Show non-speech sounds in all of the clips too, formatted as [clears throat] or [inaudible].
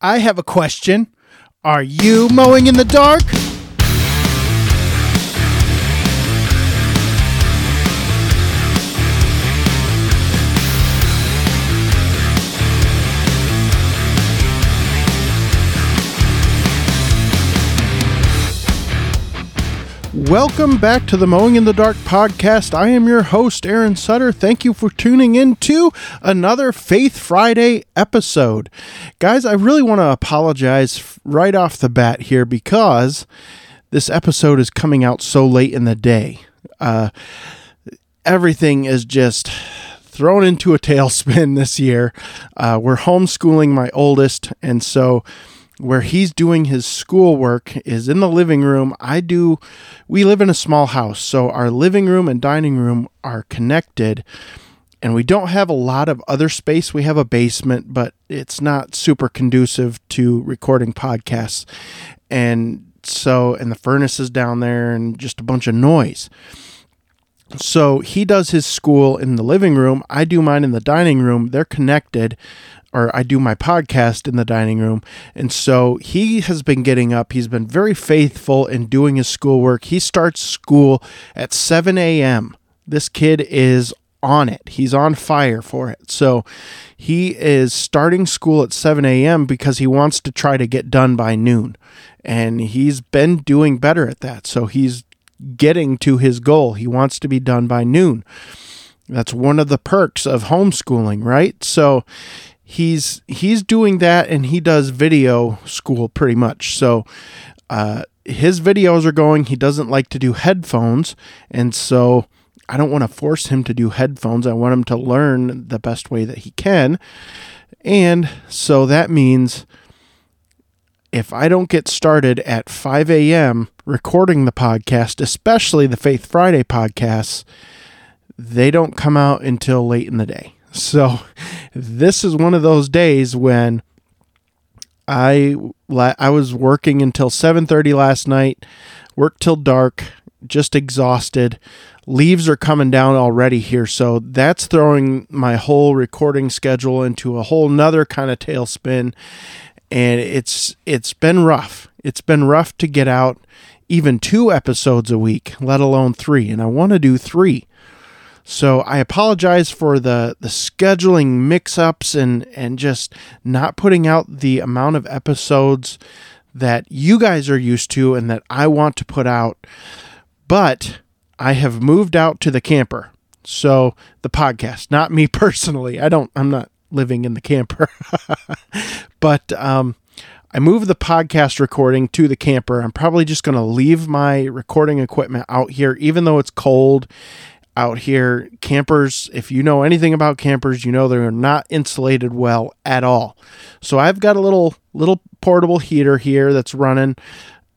I have a question. Are you mowing in the dark? Welcome back to the Mowing in the Dark podcast. I am your host, Aaron Sutter. Thank you for tuning in to another Faith Friday episode. Guys, I really want to apologize right off the bat here because this episode is coming out so late in the day. Uh, everything is just thrown into a [laughs] tailspin this year. Uh, we're homeschooling my oldest, and so where he's doing his schoolwork is in the living room. I do, we live in a small house, so our living room and dining room are connected. And we don't have a lot of other space. We have a basement, but it's not super conducive to recording podcasts. And so, and the furnace is down there and just a bunch of noise. So he does his school in the living room. I do mine in the dining room. They're connected or I do my podcast in the dining room. And so he has been getting up. He's been very faithful in doing his schoolwork. He starts school at 7 a.m. This kid is on it. He's on fire for it. So he is starting school at 7 a.m. because he wants to try to get done by noon. And he's been doing better at that. So he's getting to his goal. He wants to be done by noon. That's one of the perks of homeschooling, right? So he's he's doing that and he does video school pretty much. So uh, his videos are going. He doesn't like to do headphones. And so i don't want to force him to do headphones. I want him to learn the best way that he can. And so that means if i don't get started at 5 a.m recording the podcast especially the faith friday podcasts they don't come out until late in the day so this is one of those days when I I was working until 7:30 last night, worked till dark, just exhausted. Leaves are coming down already here, so that's throwing my whole recording schedule into a whole nother kind of tailspin. And it's it's been rough. It's been rough to get out even two episodes a week, let alone three. And I want to do three. So I apologize for the the scheduling mix-ups and and just not putting out the amount of episodes that you guys are used to and that I want to put out. But I have moved out to the camper. So the podcast, not me [laughs] personally. I don't I'm not living in the camper. [laughs] but um I moved the podcast recording to the camper. I'm probably just going to leave my recording equipment out here even though it's cold out here. Campers, if you know anything about campers, you know they're not insulated well at all. So I've got a little little portable heater here that's running,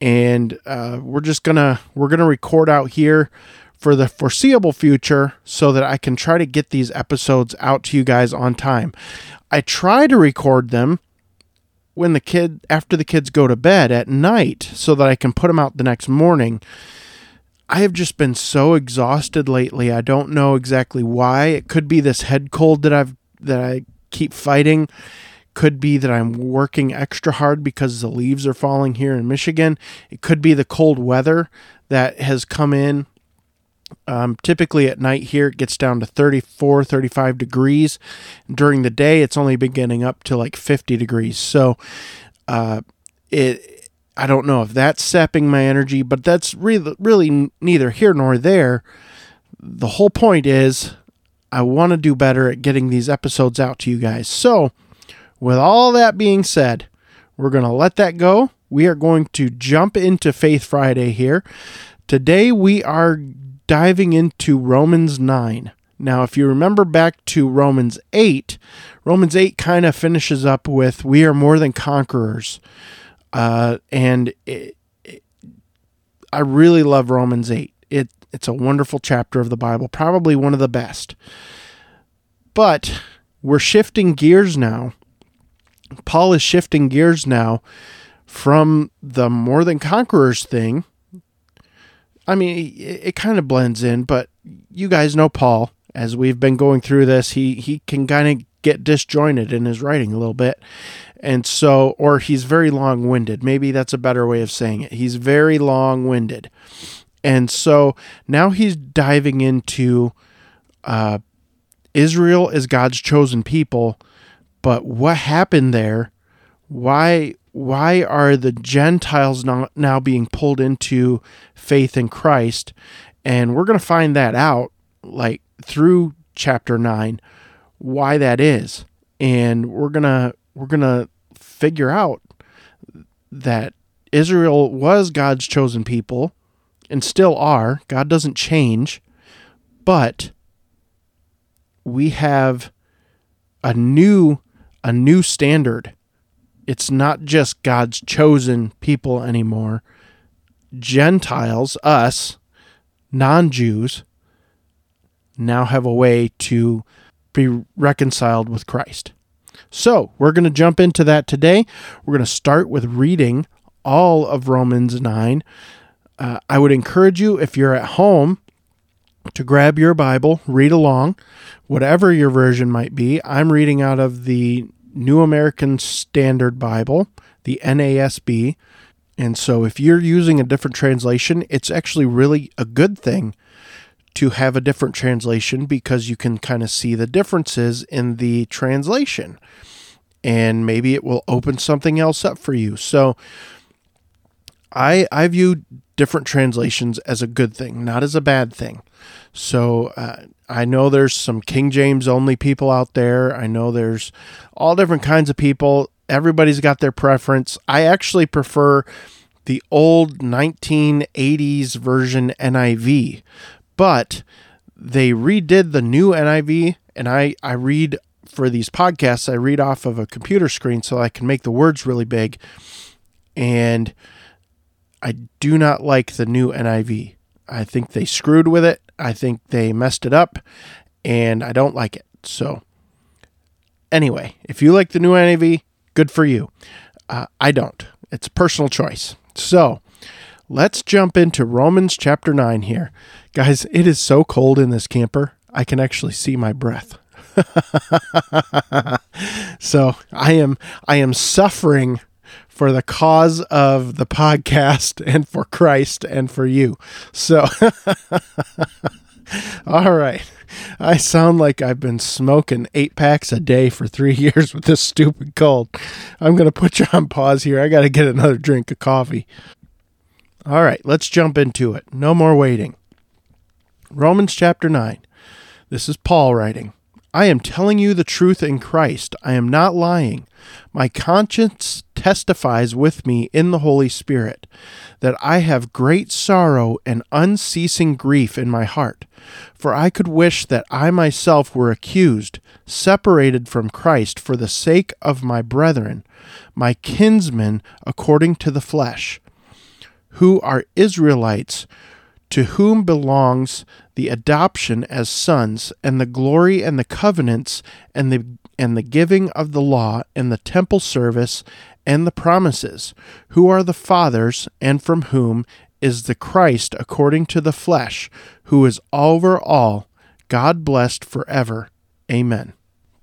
and uh, we're just gonna we're gonna record out here for the foreseeable future so that I can try to get these episodes out to you guys on time. I try to record them when the kid after the kids go to bed at night so that I can put them out the next morning I have just been so exhausted lately. I don't know exactly why. It could be this head cold that I've that I keep fighting. Could be that I'm working extra hard because the leaves are falling here in Michigan. It could be the cold weather that has come in. Um, typically at night here it gets down to 34 35 degrees during the day it's only been getting up to like 50 degrees so uh, it I don't know if that's sapping my energy, but that's really, really neither here nor there. The whole point is I want to do better at getting these episodes out to you guys. So, with all that being said, we're going to let that go. We are going to jump into Faith Friday here. Today, we are diving into Romans 9. Now, if you remember back to Romans 8, Romans 8 kind of finishes up with, We are more than conquerors. Uh, and it, it, I really love Romans 8. It, it's a wonderful chapter of the Bible, probably one of the best. But we're shifting gears now. Paul is shifting gears now from the more than conquerors thing. I mean, it, it kind of blends in, but you guys know Paul. As we've been going through this, he he can kind of get disjointed in his writing a little bit. And so, or he's very long winded. Maybe that's a better way of saying it. He's very long winded. And so now he's diving into uh, Israel is God's chosen people, but what happened there? Why why are the Gentiles now, now being pulled into faith in Christ? And we're going to find that out like through chapter 9 why that is. And we're going to we're going to figure out that Israel was God's chosen people and still are. God doesn't change. But we have a new a new standard. It's not just God's chosen people anymore. Gentiles, us, non-Jews now have a way to be reconciled with Christ. So, we're going to jump into that today. We're going to start with reading all of Romans 9. Uh, I would encourage you, if you're at home, to grab your Bible, read along, whatever your version might be. I'm reading out of the New American Standard Bible, the NASB. And so if you're using a different translation, it's actually really a good thing to have a different translation because you can kind of see the differences in the translation. And maybe it will open something else up for you. So I I view different translations as a good thing, not as a bad thing. So uh, I know there's some King James only people out there. I know there's all different kinds of people. Everybody's got their preference. I actually prefer the old 1980s version NIV, but they redid the new NIV, and I, I read for these podcasts, I read off of a computer screen so I can make the words really big. And I do not like the new NIV. I think they screwed with it. I think they messed it up, and I don't like it. So, anyway, if you like the new NIV, good for you. Uh, I don't. It's personal choice. So, let's jump into Romans chapter 9 here. Guys, it is so cold in this camper, I can actually see my breath. [laughs] so, I am I am suffering for the cause of the podcast [laughs] and for Christ and for you. So, [laughs] all right. I sound like I've been smoking eight packs a day for three years with this stupid cold. I'm going to put you on pause here. I got to get another drink of coffee. All right, let's jump into it. No more waiting. Romans chapter 9. This is Paul writing. I am telling you the truth in Christ. I am not lying. My conscience testifies with me in the Holy Spirit that I have great sorrow and unceasing grief in my heart. For I could wish that I myself were accused, separated from Christ for the sake of my brethren, my kinsmen according to the flesh, who are Israelites to whom belongs the adoption as sons and the glory and the covenants and the and the giving of the law and the temple service and the promises. Who are the fathers and from whom is the Christ according to the flesh who is over all God blessed forever. Amen.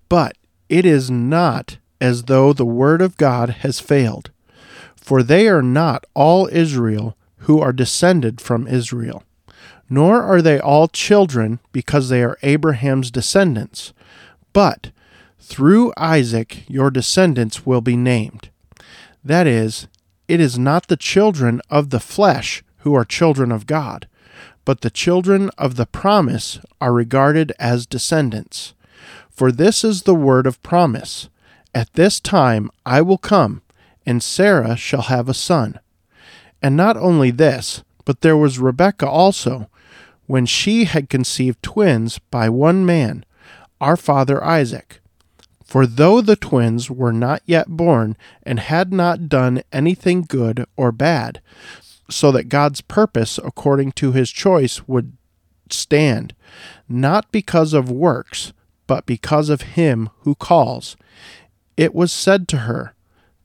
But it is not as though the word of God has failed for they are not all Israel who are descended from Israel. Nor are they all children because they are Abraham's descendants. But through Isaac your descendants will be named. That is, it is not the children of the flesh who are children of God, but the children of the promise are regarded as descendants. For this is the word of promise At this time I will come, and Sarah shall have a son. And not only this, but there was Rebekah also, when she had conceived twins by one man, our father Isaac. For though the twins were not yet born and had not done anything good or bad, so that God's purpose according to his choice would stand, not because of works, but because of him who calls, it was said to her,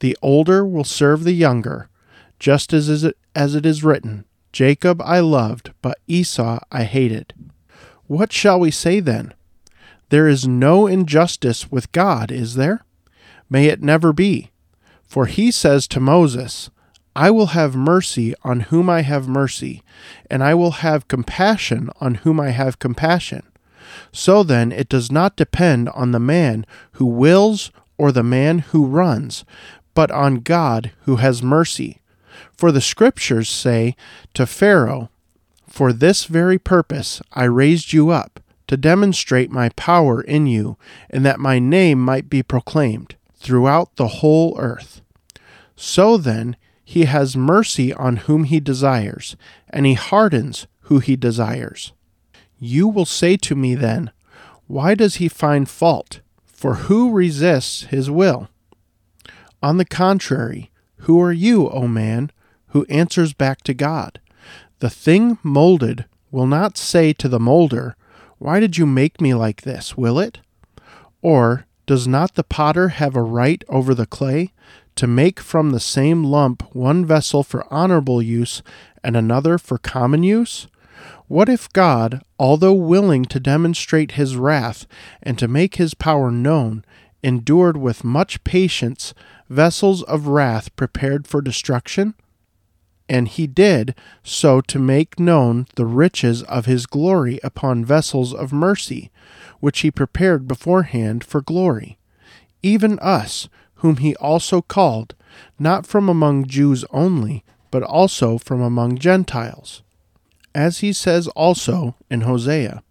The older will serve the younger just as, is it, as it is written, Jacob I loved, but Esau I hated. What shall we say then? There is no injustice with God, is there? May it never be. For he says to Moses, I will have mercy on whom I have mercy, and I will have compassion on whom I have compassion. So then, it does not depend on the man who wills or the man who runs, but on God who has mercy. For the Scriptures say to Pharaoh, For this very purpose I raised you up, to demonstrate my power in you, and that my name might be proclaimed throughout the whole earth. So then, he has mercy on whom he desires, and he hardens who he desires. You will say to me then, Why does he find fault? For who resists his will? On the contrary, who are you, O man, who answers back to God? The thing molded will not say to the molder, Why did you make me like this, will it? Or, Does not the potter have a right over the clay to make from the same lump one vessel for honorable use and another for common use? What if God, although willing to demonstrate his wrath and to make his power known, endured with much patience vessels of wrath prepared for destruction? And he did so to make known the riches of his glory upon vessels of mercy, which he prepared beforehand for glory. Even us, whom he also called, not from among Jews only, but also from among Gentiles. As he says also in Hosea,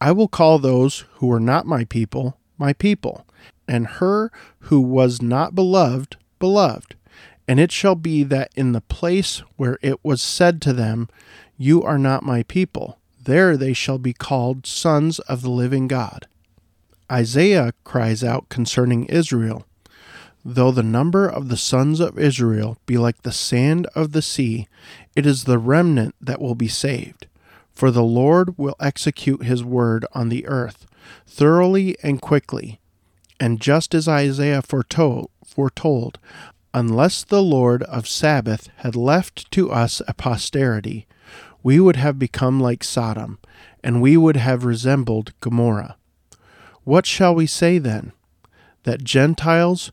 I will call those who were not my people, my people, and her who was not beloved, beloved. And it shall be that in the place where it was said to them, You are not my people, there they shall be called sons of the living God. Isaiah cries out concerning Israel Though the number of the sons of Israel be like the sand of the sea, it is the remnant that will be saved. For the Lord will execute his word on the earth, thoroughly and quickly. And just as Isaiah foretold, foretold, unless the Lord of Sabaoth had left to us a posterity, we would have become like Sodom, and we would have resembled Gomorrah. What shall we say then? That Gentiles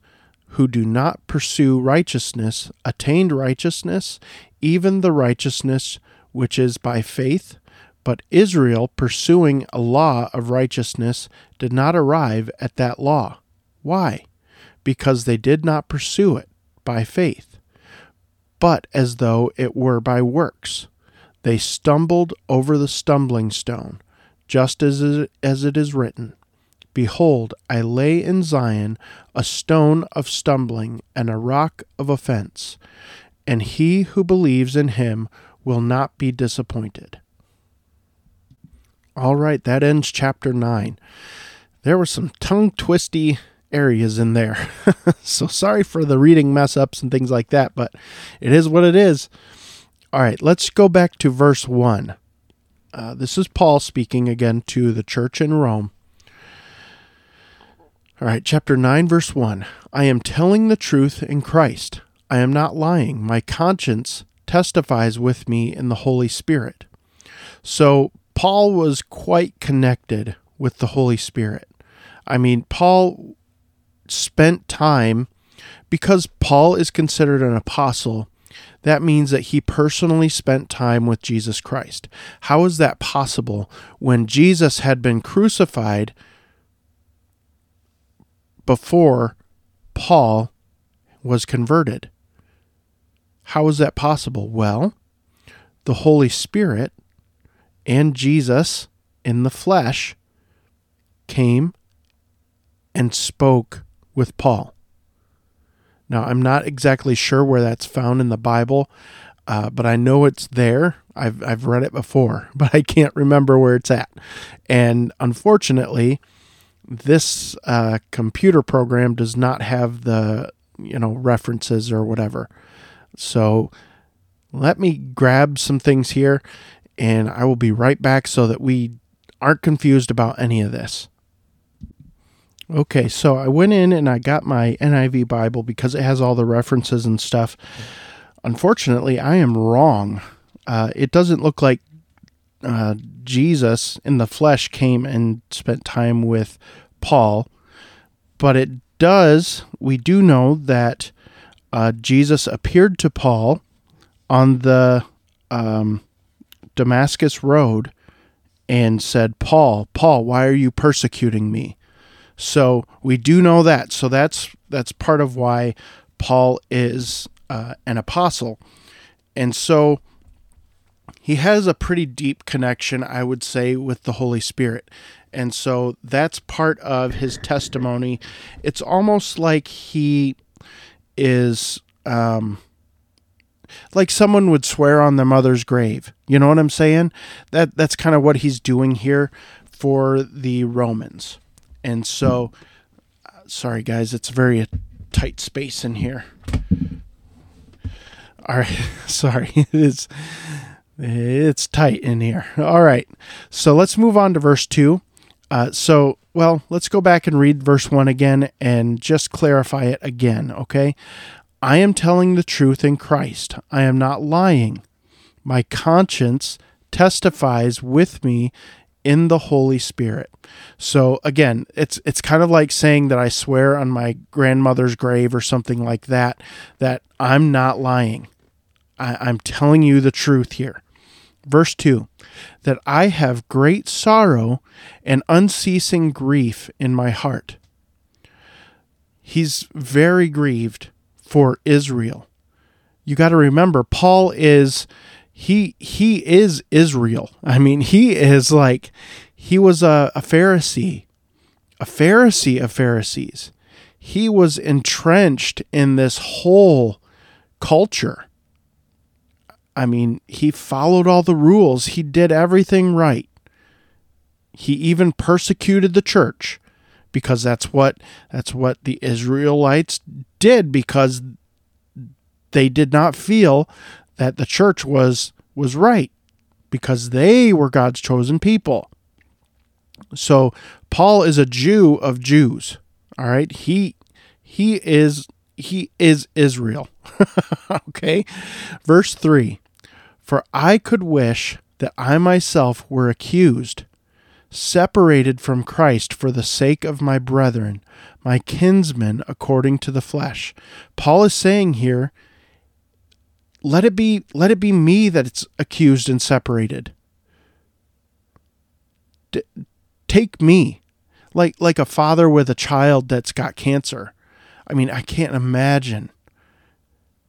who do not pursue righteousness attained righteousness, even the righteousness which is by faith. But Israel, pursuing a law of righteousness, did not arrive at that law. Why? Because they did not pursue it by faith, but as though it were by works. They stumbled over the stumbling stone, just as it is written Behold, I lay in Zion a stone of stumbling and a rock of offense, and he who believes in him will not be disappointed. All right, that ends chapter 9. There were some tongue twisty areas in there. [laughs] so sorry for the reading mess ups and things like that, but it is what it is. All right, let's go back to verse 1. Uh, this is Paul speaking again to the church in Rome. All right, chapter 9, verse 1. I am telling the truth in Christ. I am not lying. My conscience testifies with me in the Holy Spirit. So, Paul was quite connected with the Holy Spirit. I mean, Paul spent time because Paul is considered an apostle. That means that he personally spent time with Jesus Christ. How is that possible when Jesus had been crucified? before Paul was converted. How is that possible? Well, the Holy Spirit and Jesus in the flesh came and spoke with Paul. Now, I'm not exactly sure where that's found in the Bible, uh, but I know it's there. I've, I've read it before, [laughs] but I can't remember where it's at. And unfortunately, this uh, computer program does not have the you know references or whatever. So let me grab some things here and I will be right back so that we aren't confused about any of this. Okay, so I went in and I got my NIV Bible because it has all the references and stuff. Unfortunately, I am wrong. Uh, it doesn't look like uh, Jesus in the flesh came and spent time with Paul, but it does, we do know that uh, Jesus appeared to Paul on the um, Damascus Road and said, Paul, Paul, why are you persecuting me? So we do know that. So that's that's part of why Paul is uh, an apostle, and so he has a pretty deep connection, I would say, with the Holy Spirit. And so that's part of his testimony. It's almost like he is um, like someone would swear on their mother's grave. You know what I'm saying? That that's kind of what he's doing here for the Romans. And so uh, sorry guys, it's very tight space in here. All right, [laughs] sorry. [laughs] It's it's tight in here. All right. So let's move on to verse 2. Uh, so, well, let's go back and read verse 1 again and just clarify it again, okay? I am telling the truth in Christ. I am not lying. My conscience testifies with me in the Holy Spirit. So again, it's it's kind of like saying that I swear on my grandmother's grave or something like that that I'm not lying. I, I'm telling you the truth here. Verse 2 that I have great sorrow and unceasing grief in my heart. He's very grieved for Israel. You got to remember Paul is he he is Israel. I mean, he is like he was a, a Pharisee, a Pharisee of Pharisees. He was entrenched in this whole culture. I mean, he followed all the rules. He did everything right. He even persecuted the church because that's what that's what the Israelites did because they did not feel that the church was was right because they were God's chosen people. So Paul is a Jew of Jews. All right? He he is he is Israel. [laughs] okay? Verse 3. For I could wish that I myself were accused, separated from Christ for the sake of my brethren, my kinsmen according to the flesh. Paul is saying here let it be let it be me that's accused and separated. D- take me. Like like a father with a child that's got cancer. I mean i can't imagine.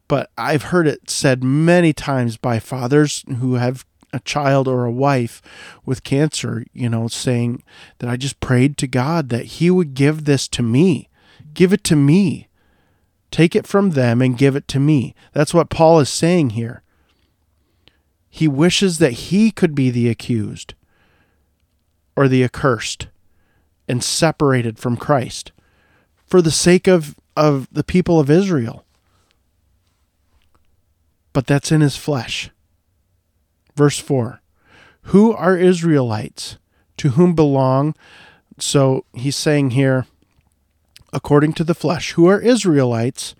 But i've heard it said many times by fathers who have a child or a wife with cancer you know saying that i just prayed to god that he would give this to me give it to me Take it from them and give it to me. That's what Paul is saying here. He wishes that he could be the accused or the accursed and separated from Christ for the sake of, of the people of Israel. But that's in his flesh. Verse 4 Who are Israelites? To whom belong? So he's saying here, according to the flesh, who are Israelites,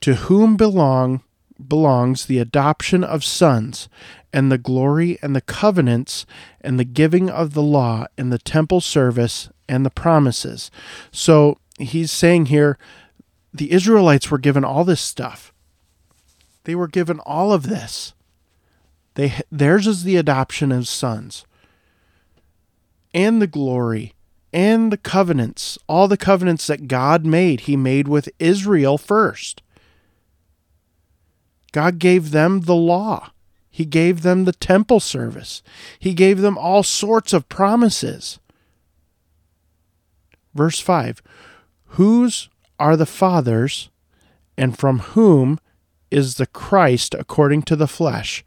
to whom belong belongs the adoption of sons, and the glory and the covenants, and the giving of the law, and the temple service, and the promises. So he's saying here, the Israelites were given all this stuff. They were given all of this. They theirs is the adoption of sons and the glory and the covenants, all the covenants that God made, He made with Israel first. God gave them the law. He gave them the temple service. He gave them all sorts of promises. Verse 5 Whose are the fathers, and from whom is the Christ according to the flesh,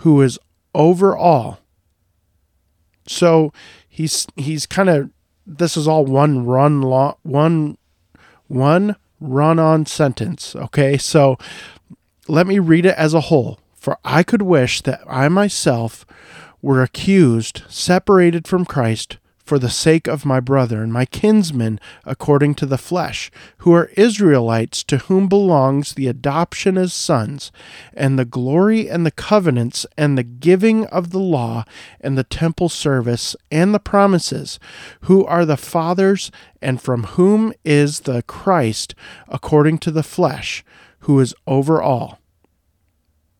who is over all? So he's he's kind of this is all one run long one one run on sentence okay so let me read it as a whole for i could wish that i myself were accused separated from christ for the sake of my brother and my kinsmen according to the flesh, who are Israelites, to whom belongs the adoption as sons, and the glory and the covenants, and the giving of the law, and the temple service, and the promises, who are the fathers, and from whom is the Christ according to the flesh, who is over all.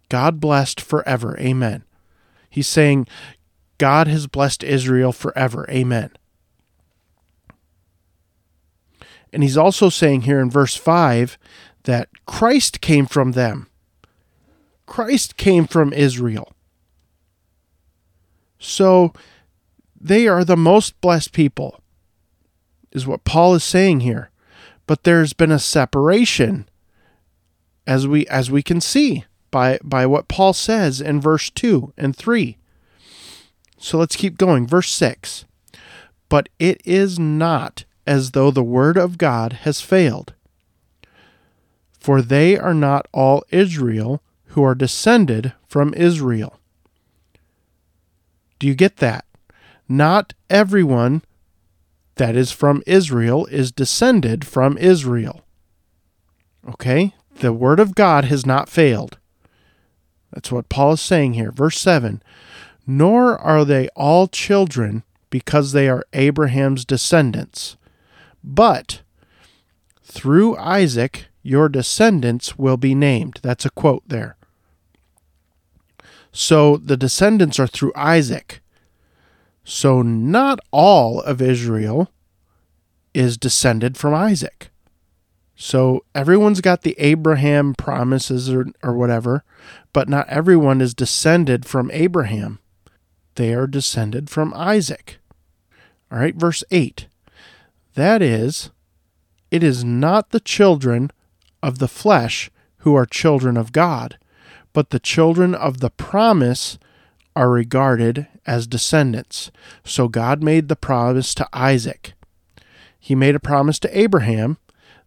God blessed forever. Amen. He's saying, God has blessed Israel forever. Amen. And he's also saying here in verse 5 that Christ came from them. Christ came from Israel. So they are the most blessed people, is what Paul is saying here. But there's been a separation as we as we can see by by what Paul says in verse 2 and 3. So let's keep going. Verse 6 But it is not as though the word of God has failed. For they are not all Israel who are descended from Israel. Do you get that? Not everyone that is from Israel is descended from Israel. Okay? The word of God has not failed. That's what Paul is saying here. Verse 7 nor are they all children because they are Abraham's descendants. But through Isaac your descendants will be named. That's a quote there. So the descendants are through Isaac. So not all of Israel is descended from Isaac. So everyone's got the Abraham promises or, or whatever, but not everyone is descended from Abraham they are descended from Isaac. All right, verse 8. That is, it is not the children of the flesh who are children of God, but the children of the promise are regarded as descendants. So God made the promise to Isaac. He made a promise to Abraham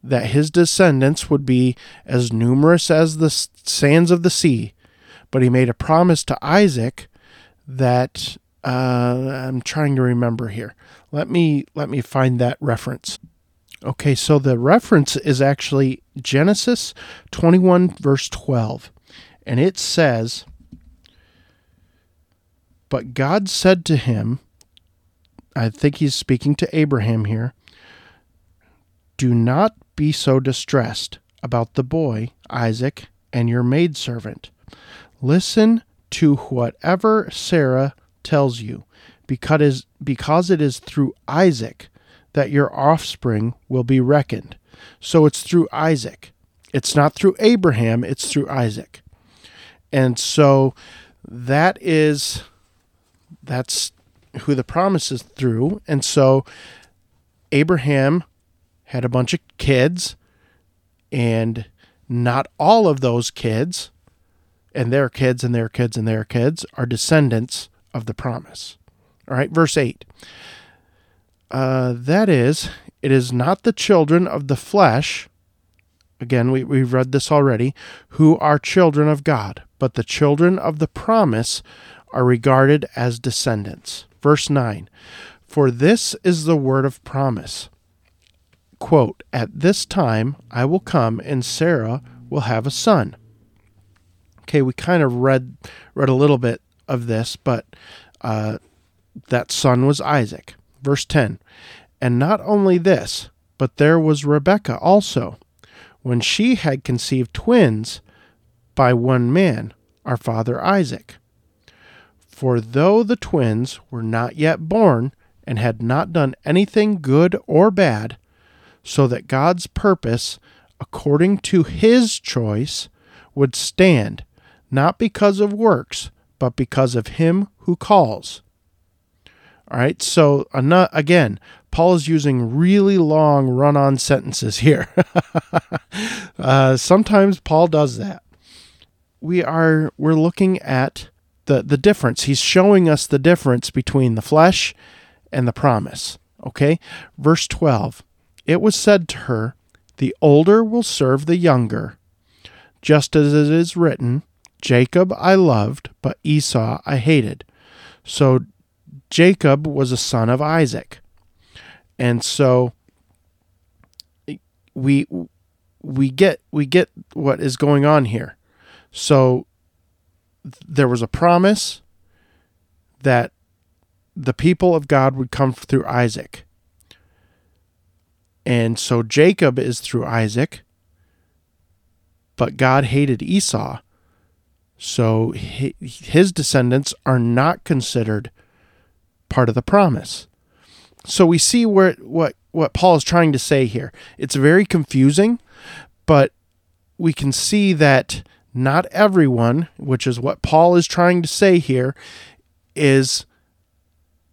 that his descendants would be as numerous as the sands of the sea. But he made a promise to Isaac that uh, I'm trying to remember here. Let me let me find that reference. Okay, so the reference is actually Genesis 21 verse 12. And it says, "But God said to him, I think he's speaking to Abraham here, do not be so distressed about the boy, Isaac, and your maidservant. Listen to whatever Sarah tells you, because, it is through Isaac that your offspring will be reckoned. So it's through Isaac. It's not through Abraham, it's through Isaac. And so that is that's who the promise is through. And so Abraham had a bunch of kids, and not all of those kids and their kids and their kids and their kids are descendants of the promise. All right, verse 8. Uh, that is, it is not the children of the flesh, again, we, we've read this already, who are children of God, but the children of the promise are regarded as descendants. Verse 9. For this is the word of promise. Quote, At this time I will come, and Sarah will have a son. Okay, we kind of read read a little bit of this, but uh, that son was Isaac. Verse 10 And not only this, but there was Rebekah also, when she had conceived twins by one man, our father Isaac. For though the twins were not yet born and had not done anything good or bad, so that God's purpose, according to his choice, would stand not because of works, but because of him who calls. All right, so again, Paul is using really long run on sentences here. [laughs] uh, sometimes Paul does that. We are we're looking at the, the difference. He's showing us the difference between the flesh and the promise. Okay? Verse 12 It was said to her, The older will serve the younger, just as it is written, Jacob I loved, but Esau I hated. So Jacob was a son of Isaac. And so we we get we get what is going on here. So there was a promise that the people of God would come through Isaac. And so Jacob is through Isaac, but God hated Esau. So his descendants are not considered part of the promise. So we see where what what Paul is trying to say here. It's very confusing, but we can see that not everyone, which is what Paul is trying to say here, is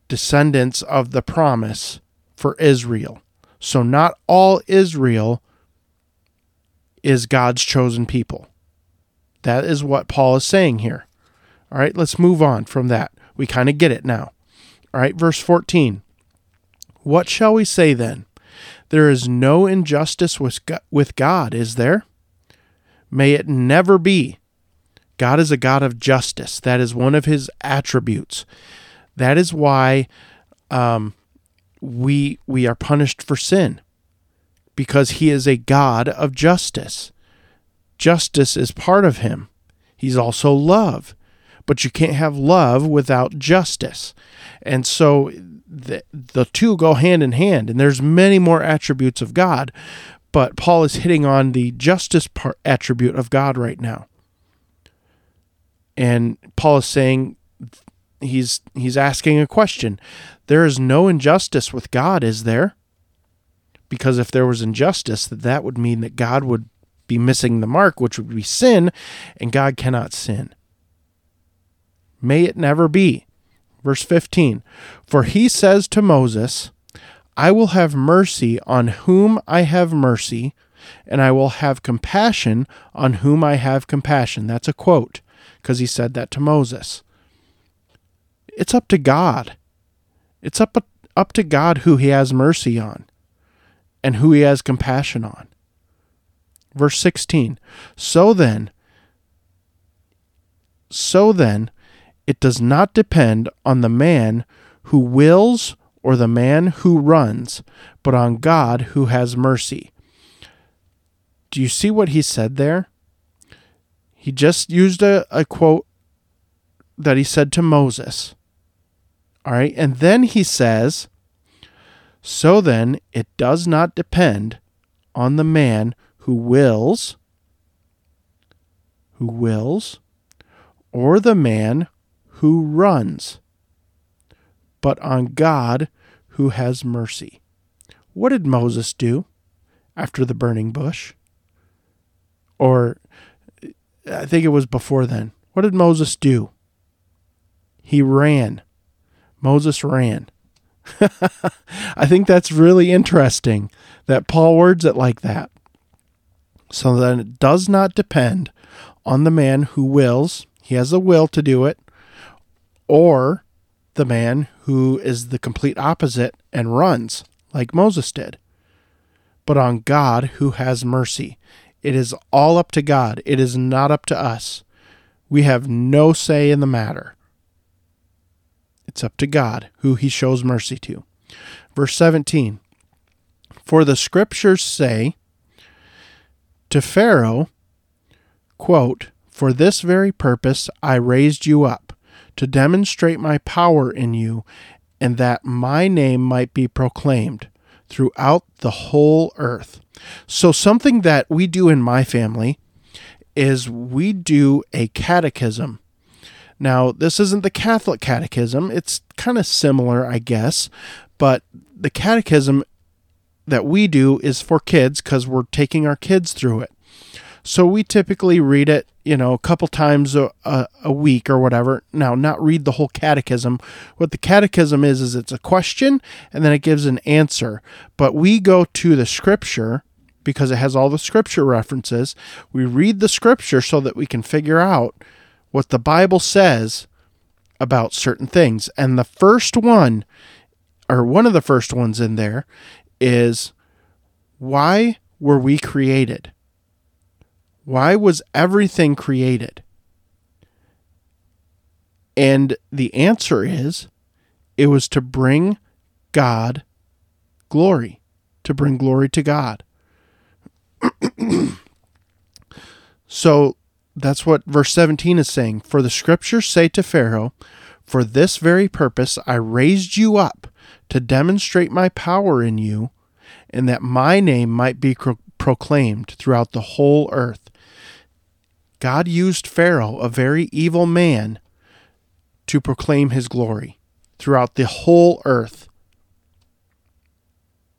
descendants of the promise for Israel. So not all Israel is God's chosen people. That is what Paul is saying here. All right, let's move on from that. We kind of get it now. All right, verse 14. What shall we say then? There is no injustice with God, is there? May it never be. God is a God of justice. That is one of his attributes. That is why um, we we are punished for sin because he is a God of justice. Justice is part of him. He's also love. But you can't have love without justice. And so the, the two go hand in hand and there's many more attributes of God, but Paul is hitting on the justice part attribute of God right now. And Paul is saying he's he's asking a question. There is no injustice with God, is there? Because if there was injustice, that that would mean that God would be missing the mark, which would be sin, and God cannot sin. May it never be. Verse 15 For he says to Moses, I will have mercy on whom I have mercy, and I will have compassion on whom I have compassion. That's a quote, because he said that to Moses. It's up to God. It's up, up to God who he has mercy on and who he has compassion on. Verse 16 So then, so then, it does not depend on the man who wills or the man who runs, but on God who has mercy. Do you see what he said there? He just used a, a quote that he said to Moses. All right. And then he says, So then it does not depend on the man who wills, who wills, or the man who runs, but on God who has mercy. What did Moses do after the burning bush? Or I think it was before then. What did Moses do? He ran. Moses ran. [laughs] I think that's really interesting that Paul words it like that. So that it does not depend on the man who wills, he has a will to do it, or the man who is the complete opposite and runs, like Moses did, but on God who has mercy. It is all up to God, it is not up to us. We have no say in the matter. It's up to God who he shows mercy to. Verse 17 For the scriptures say to Pharaoh, quote, For this very purpose I raised you up to demonstrate my power in you, and that my name might be proclaimed throughout the whole earth. So, something that we do in my family is we do a catechism. Now, this isn't the Catholic catechism, it's kind of similar, I guess, but the catechism that we do is for kids because we're taking our kids through it. So we typically read it, you know, a couple times a, a, a, week or whatever. Now, not read the whole catechism. What the catechism is, is it's a question and then it gives an answer. But we go to the scripture because it has all the scripture references. We read the scripture so that we can figure out what the Bible says about certain things. And the first one, or one of the first ones in there, is why were we created? Why was everything created? And the answer is It was to bring God glory, to bring glory to God. [clears throat] so that's what verse 17 is saying. For the scriptures say to Pharaoh, For this very purpose I raised you up to demonstrate my power in you, and that my name might be pro- proclaimed throughout the whole earth. God used Pharaoh, a very evil man, to proclaim his glory throughout the whole earth.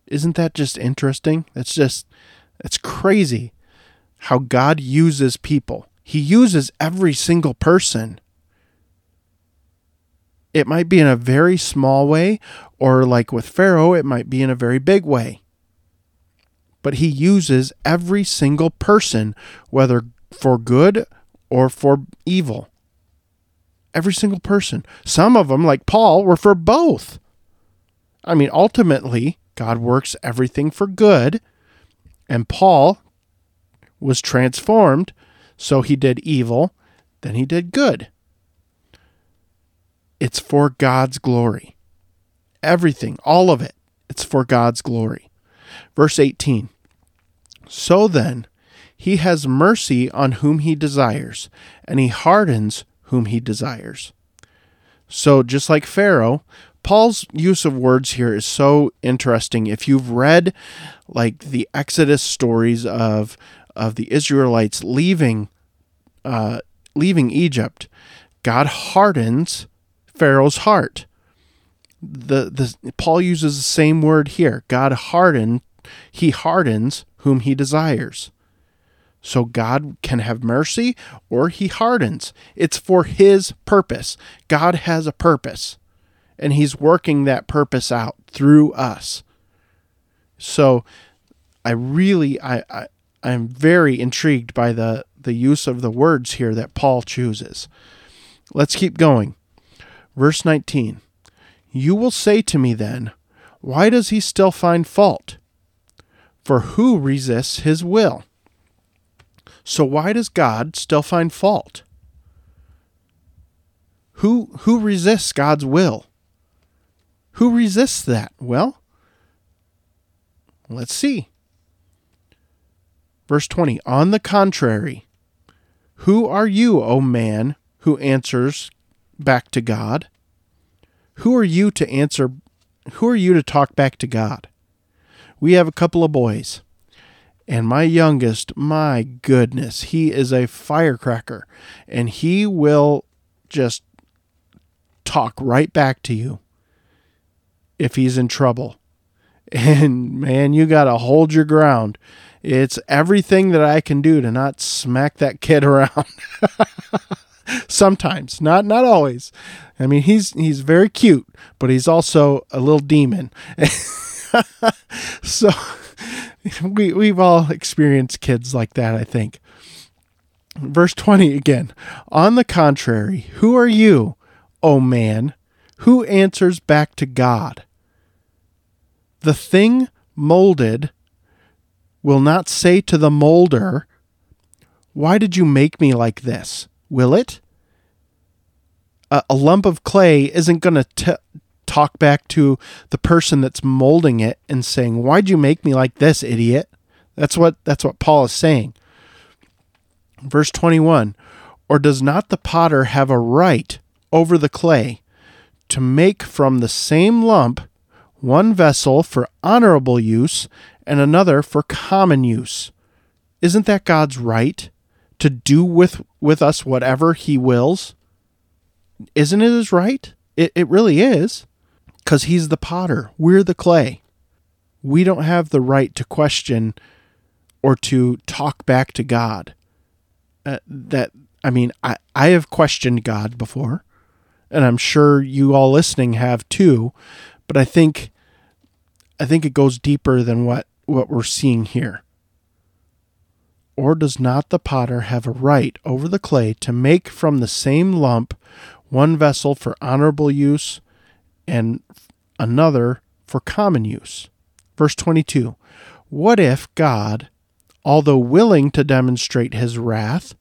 Isn't that just interesting? That's just, it's crazy how God uses people. He uses every single person. It might be in a very small way, or like with Pharaoh, it might be in a very big way. But he uses every single person, whether for good or for evil. Every single person. Some of them, like Paul, were for both. I mean, ultimately, God works everything for good, and Paul was transformed, so he did evil, then he did good. It's for God's glory. Everything, all of it, it's for God's glory. Verse 18 So then, he has mercy on whom he desires, and he hardens whom he desires. So, just like Pharaoh, Paul's use of words here is so interesting. If you've read like the Exodus stories of of the Israelites leaving uh, leaving Egypt, God hardens Pharaoh's heart. The the Paul uses the same word here. God hardened he hardens whom he desires. So God can have mercy or he hardens. It's for his purpose. God has a purpose and he's working that purpose out through us. So I really I, I I'm very intrigued by the the use of the words here that Paul chooses. Let's keep going. Verse 19 You will say to me then, Why does he still find fault? For who resists his will? So why does God still find fault? Who who resists God's will? Who resists that? Well, let's see. Verse 20 On the contrary, who are you, O man, who answers back to God? Who are you to answer? Who are you to talk back to God? We have a couple of boys, and my youngest, my goodness, he is a firecracker, and he will just talk right back to you if he's in trouble. [laughs] And man, you got to hold your ground. It's everything that I can do to not smack that kid [laughs] around. [laughs] Sometimes, not not always. I mean, he's he's very cute, but he's also a little demon. [laughs] so we we've all experienced kids like that, I think. Verse 20 again. On the contrary, who are you, O man, who answers back to God? The thing molded will not say to the molder, Why did you make me like this? Will it? A, a lump of clay isn't going to talk back to the person that's molding it and saying, "Why'd you make me like this, idiot?" That's what that's what Paul is saying. Verse 21, or does not the potter have a right over the clay to make from the same lump one vessel for honorable use and another for common use. Isn't that God's right to do with with us whatever he wills? Isn't it his right? It it really is. Cuz he's the potter, we're the clay. We don't have the right to question or to talk back to God. Uh, that I mean, I I have questioned God before, and I'm sure you all listening have too, but I think I think it goes deeper than what, what we're seeing here. Or does not the potter have a right over the clay to make from the same lump one vessel for honorable use and another for common use? Verse 22 What if God, although willing to demonstrate his wrath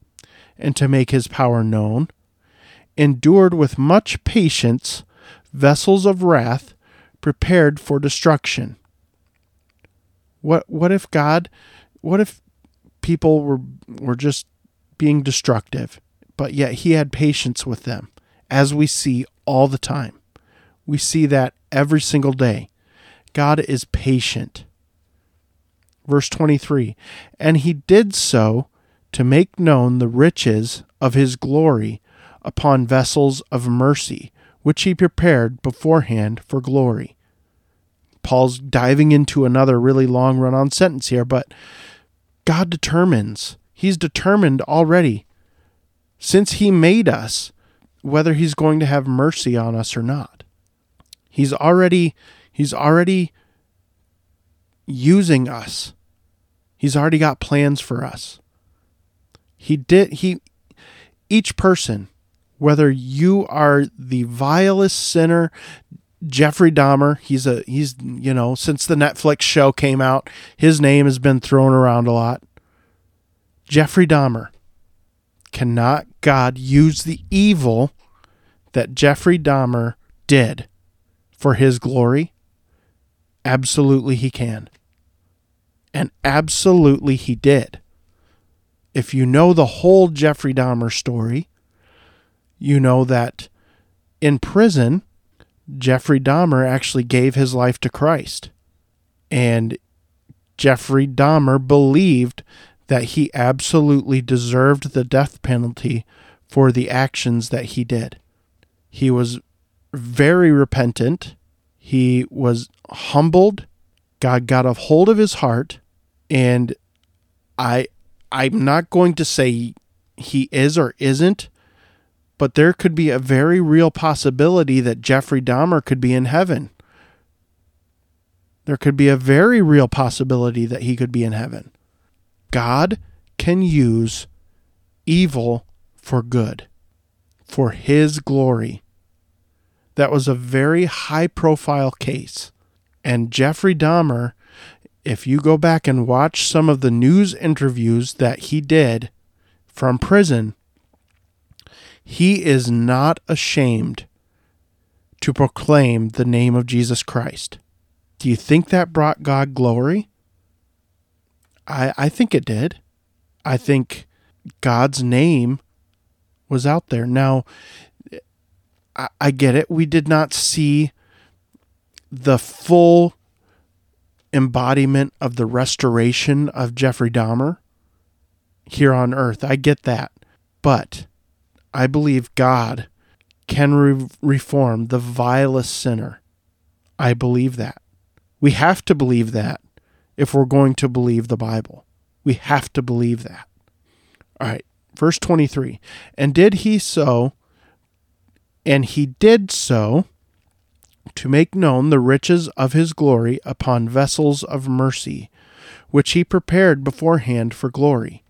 and to make his power known, endured with much patience vessels of wrath prepared for destruction. What what if God what if people were were just being destructive, but yet he had patience with them, as we see all the time. We see that every single day. God is patient. Verse 23 And he did so to make known the riches of his glory upon vessels of mercy, which he prepared beforehand for glory. Paul's diving into another really long run on sentence here, but God determines. He's determined already, since He made us, whether He's going to have mercy on us or not. He's already He's already using us. He's already got plans for us. He did he each person, whether you are the vilest sinner, Jeffrey Dahmer, he's a he's you know, since the Netflix show came out, his name has been thrown around a lot. Jeffrey Dahmer. Cannot God use the evil that Jeffrey Dahmer did for his glory? Absolutely, he can. And absolutely, he did. If you know the whole Jeffrey Dahmer story, you know that in prison, Jeffrey Dahmer actually gave his life to Christ. And Jeffrey Dahmer believed that he absolutely deserved the death penalty for the actions that he did. He was very repentant. He was humbled. God got a hold of his heart and I I'm not going to say he is or isn't, but there could be a very real possibility that Jeffrey Dahmer could be in heaven. There could be a very real possibility that he could be in heaven. God can use evil for good, for his glory. That was a very high profile case. And Jeffrey Dahmer, if you go back and watch some of the news interviews that he did from prison, he is not ashamed to proclaim the name of Jesus Christ. Do you think that brought God glory? I, I think it did. I think God's name was out there. Now, I, I get it. We did not see the full embodiment of the restoration of Jeffrey Dahmer here on earth. I get that. But I believe God can re- reform the vilest sinner. I believe that. We have to believe that if we're going to believe the Bible. We have to believe that. All right, verse 23. And did he so, and he did so to make known the riches of his glory upon vessels of mercy, which he prepared beforehand for glory.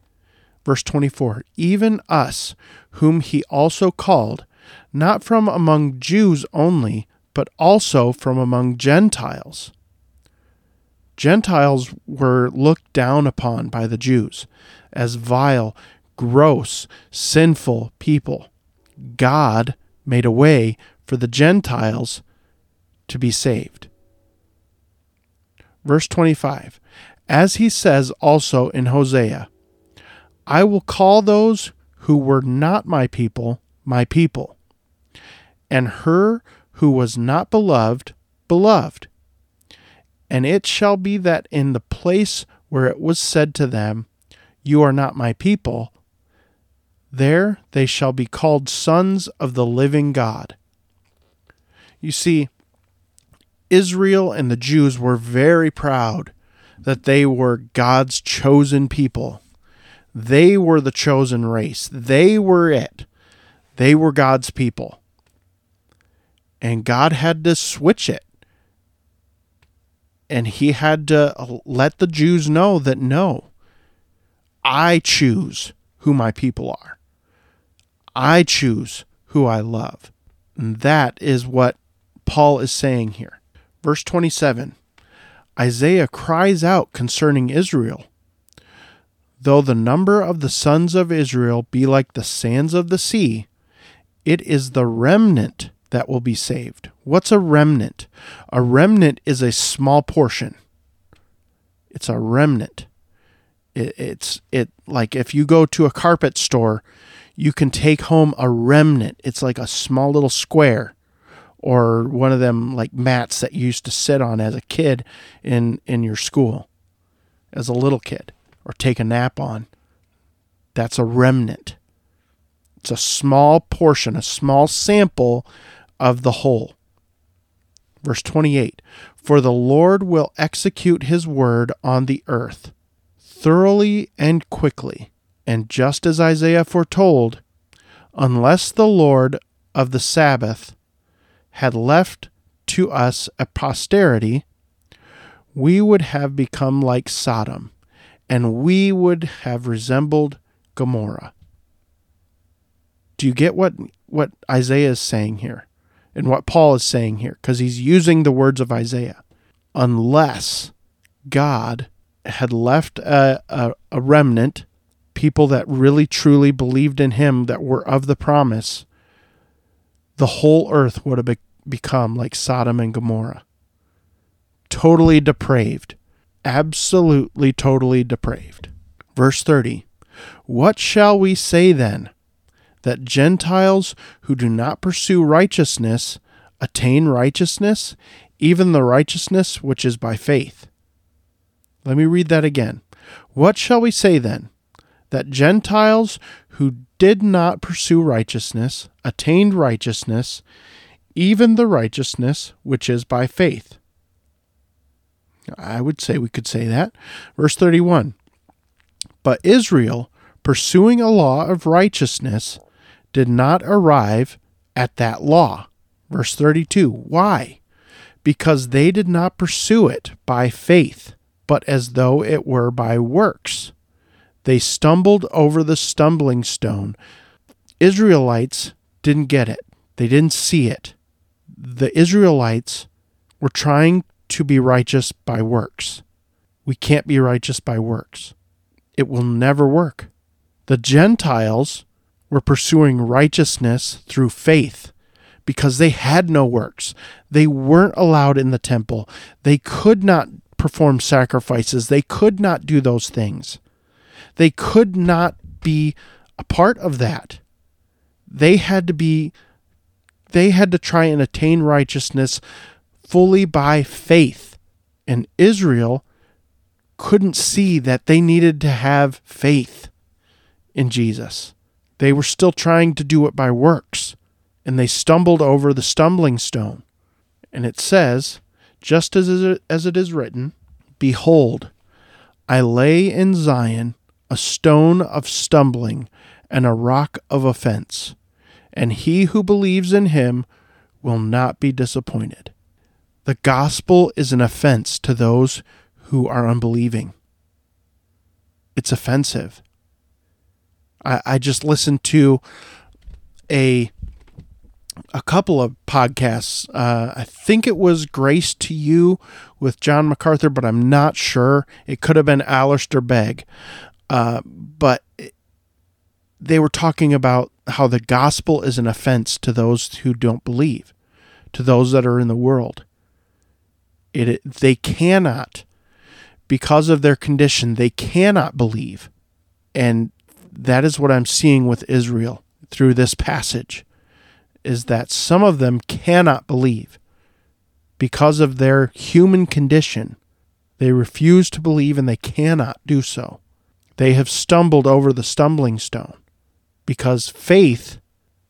Verse 24 Even us, whom he also called, not from among Jews only, but also from among Gentiles. Gentiles were looked down upon by the Jews as vile, gross, sinful people. God made a way for the Gentiles to be saved. Verse 25 As he says also in Hosea, I will call those who were not my people, my people, and her who was not beloved, beloved. And it shall be that in the place where it was said to them, You are not my people, there they shall be called sons of the living God. You see, Israel and the Jews were very proud that they were God's chosen people. They were the chosen race. They were it. They were God's people. And God had to switch it and he had to let the Jews know that no, I choose who my people are. I choose who I love. And that is what Paul is saying here. Verse 27 Isaiah cries out concerning Israel. Though the number of the sons of Israel be like the sands of the sea, it is the remnant that will be saved. What's a remnant? A remnant is a small portion. It's a remnant. It, it's it like if you go to a carpet store, you can take home a remnant. It's like a small little square or one of them like mats that you used to sit on as a kid in in your school as a little kid or take a nap on. That's a remnant. It's a small portion, a small sample of the whole. Verse 28 For the Lord will execute his word on the earth thoroughly and quickly. And just as Isaiah foretold, unless the Lord of the Sabaoth had left to us a posterity, we would have become like Sodom, and we would have resembled Gomorrah. Do you get what, what Isaiah is saying here and what Paul is saying here? Because he's using the words of Isaiah. Unless God had left a, a, a remnant, people that really truly believed in him, that were of the promise, the whole earth would have be- become like Sodom and Gomorrah. Totally depraved. Absolutely, totally depraved. Verse 30 What shall we say then? That Gentiles who do not pursue righteousness attain righteousness, even the righteousness which is by faith. Let me read that again. What shall we say then? That Gentiles who did not pursue righteousness attained righteousness, even the righteousness which is by faith. I would say we could say that. Verse 31 But Israel, pursuing a law of righteousness, did not arrive at that law. Verse 32 Why? Because they did not pursue it by faith but as though it were by works. They stumbled over the stumbling stone. Israelites didn't get it, they didn't see it. The Israelites were trying to be righteous by works. We can't be righteous by works. It will never work. The Gentiles were pursuing righteousness through faith because they had no works. They weren't allowed in the temple. They could not perform sacrifices. They could not do those things. They could not be a part of that. They had to be they had to try and attain righteousness fully by faith. And Israel couldn't see that they needed to have faith in Jesus. They were still trying to do it by works, and they stumbled over the stumbling stone. And it says, just as it, as it is written, Behold, I lay in Zion a stone of stumbling and a rock of offense, and he who believes in him will not be disappointed. The gospel is an offense to those who are unbelieving. It's offensive. I, I just listened to a a couple of podcasts. Uh, I think it was Grace to You with John MacArthur, but I'm not sure. It could have been Alistair Begg. Uh, but they were talking about how the gospel is an offense to those who don't believe, to those that are in the world. It, it they cannot, because of their condition, they cannot believe, and that is what I'm seeing with Israel through this passage is that some of them cannot believe because of their human condition. They refuse to believe and they cannot do so. They have stumbled over the stumbling stone because faith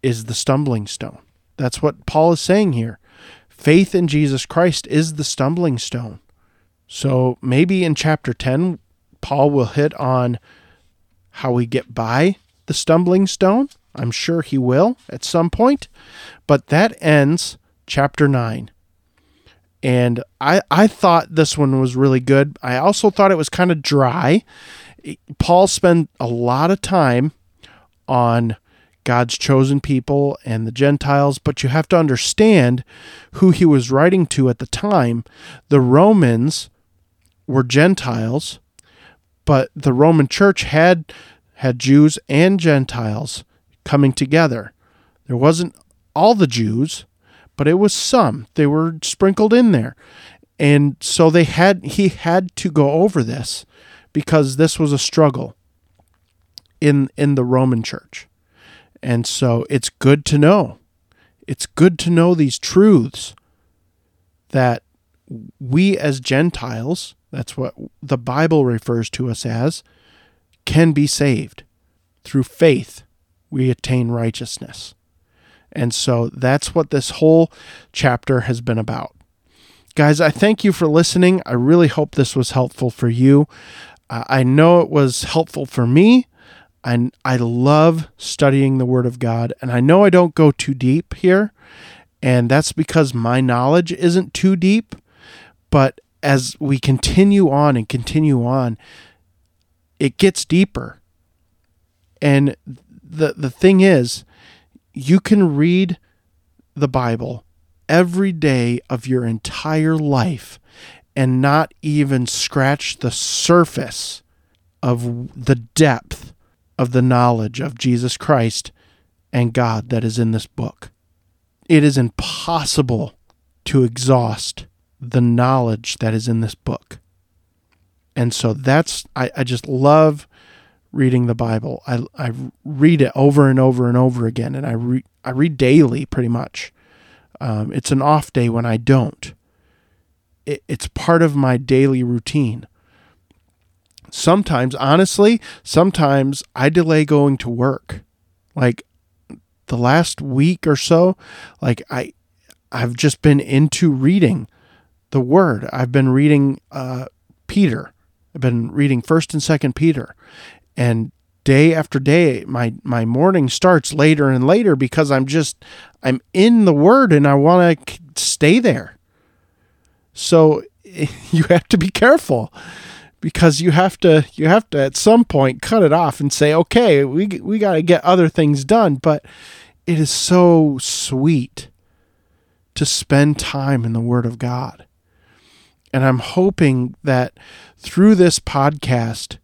is the stumbling stone. That's what Paul is saying here. Faith in Jesus Christ is the stumbling stone. So maybe in chapter 10, Paul will hit on how we get by the stumbling stone I'm sure he will at some point. But that ends chapter 9. And I, I thought this one was really good. I also thought it was kind of dry. Paul spent a lot of time on God's chosen people and the Gentiles, but you have to understand who he was writing to at the time. The Romans were Gentiles, but the Roman church had had Jews and Gentiles coming together. There wasn't all the Jews, but it was some. They were sprinkled in there. And so they had he had to go over this because this was a struggle in in the Roman church. And so it's good to know. It's good to know these truths that we as Gentiles, that's what the Bible refers to us as, can be saved. Through faith, we attain righteousness. And so that's what this whole chapter has been about. Guys, I thank you for listening. I really hope this was helpful for you. Uh, I know it was helpful for me. And I love studying the Word of God, and I know I don't go too deep here, and that's because my knowledge isn't too deep. But as we continue on and continue on, it gets deeper. And the the thing is, you can read the Bible every day of your entire life and not even scratch the surface of the depth of the knowledge of Jesus Christ and God that is in this book. It is impossible to exhaust the knowledge that is in this book. And so that's, I, I just love reading the Bible. I, I read it over and over and over again, and I, re, I read daily pretty much. Um, it's an off day when I don't. It, it's part of my daily routine. Sometimes, honestly, sometimes I delay going to work. Like the last week or so, like I, I've just been into reading the Word. I've been reading uh, Peter. I've been reading First and Second Peter, and day after day my my morning starts later and later because I'm just I'm in the word and I want to stay there. So [laughs] you have to be careful because you have to you have to at some point cut it off and say okay we we got to get other things done but it is so sweet to spend time in the word of God. And I'm hoping that through this podcast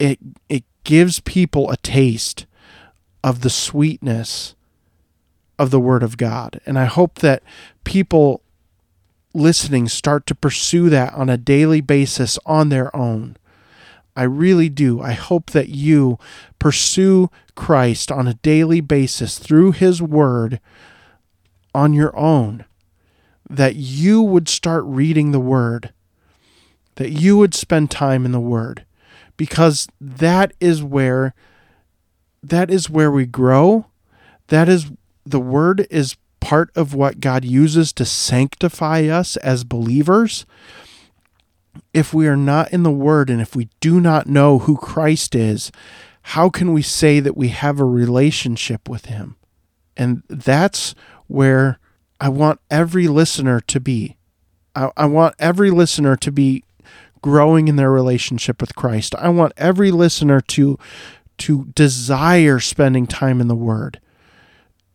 it it gives people a taste of the sweetness of the Word of God. And I hope that people listening start to pursue that on a daily basis on their own. I really do. I hope that you pursue Christ on a daily basis through His Word on your own. That you would start reading the Word, that you would spend time in the Word, because that is where that is where we grow. That is the word is part of what God uses to sanctify us as believers. If we are not in the word and if we do not know who Christ is how can we say that we have a relationship with him? And that's where I want every listener to be I, I want every listener to be growing in their relationship with Christ. I want every listener to to desire spending time in the word.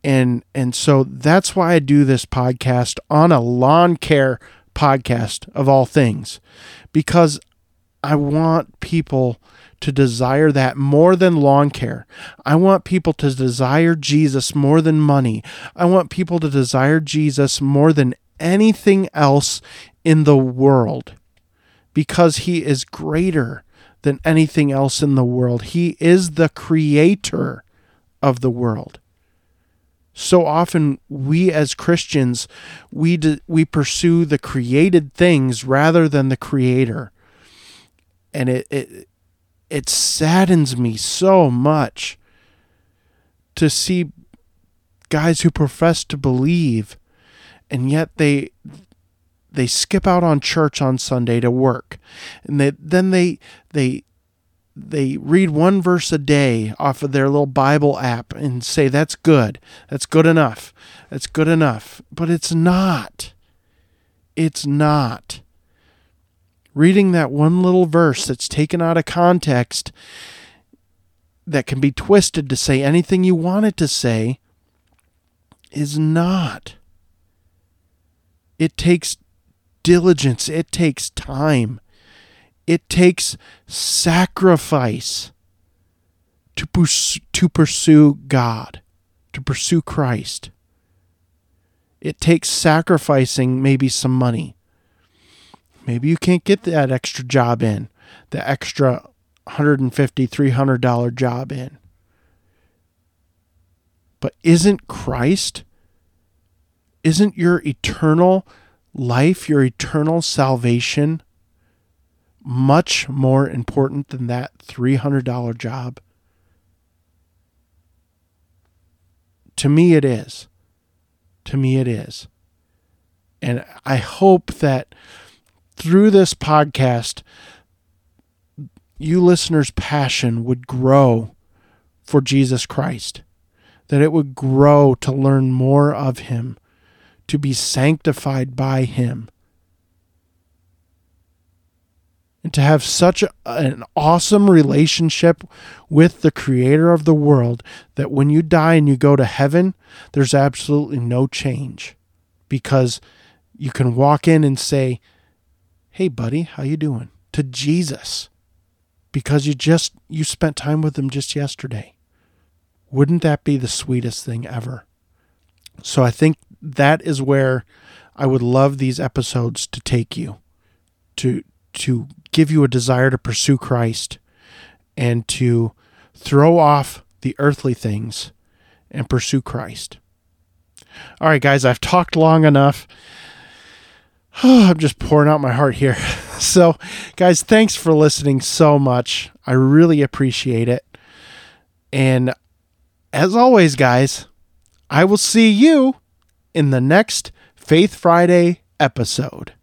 And and so that's why I do this podcast on a lawn care podcast of all things because I want people to desire that more than lawn care. I want people to desire Jesus more than money. I want people to desire Jesus more than anything else in the world because he is greater than anything else in the world. He is the creator of the world. So often we as Christians we we pursue the created things rather than the creator. And it it it saddens me so much to see guys who profess to believe and yet they they skip out on church on Sunday to work, and they, then they they they read one verse a day off of their little Bible app and say that's good, that's good enough, that's good enough, but it's not. It's not. Reading that one little verse that's taken out of context that can be twisted to say anything you want it to say is not. It takes diligence, it takes time, it takes sacrifice to, pers- to pursue God, to pursue Christ. It takes sacrificing maybe some money. Maybe you can't get that extra job in, the extra $150, $300 job in. But isn't Christ, isn't your eternal life, your eternal salvation, much more important than that $300 job? To me, it is. To me, it is. And I hope that through this podcast, you listeners' passion would grow for Jesus Christ, that it would grow to learn more of Him, to be sanctified by Him, and to have such an awesome relationship with the Creator of the world that when you die and you go to heaven, there's absolutely no change because you can walk in and say, "Hey, buddy, how you doing?" to Jesus because you just you spent time with him just yesterday. Wouldn't that be the sweetest thing ever? So I think that is where I would love these episodes to take you to to give you a desire to pursue Christ and to throw off the earthly things and pursue Christ. All right, guys, I've talked long enough. [sighs] I'm just pouring out my heart here. [laughs] So, guys, thanks for listening so much. I really appreciate it. And as always, guys, I will see you in the next Faith Friday episode.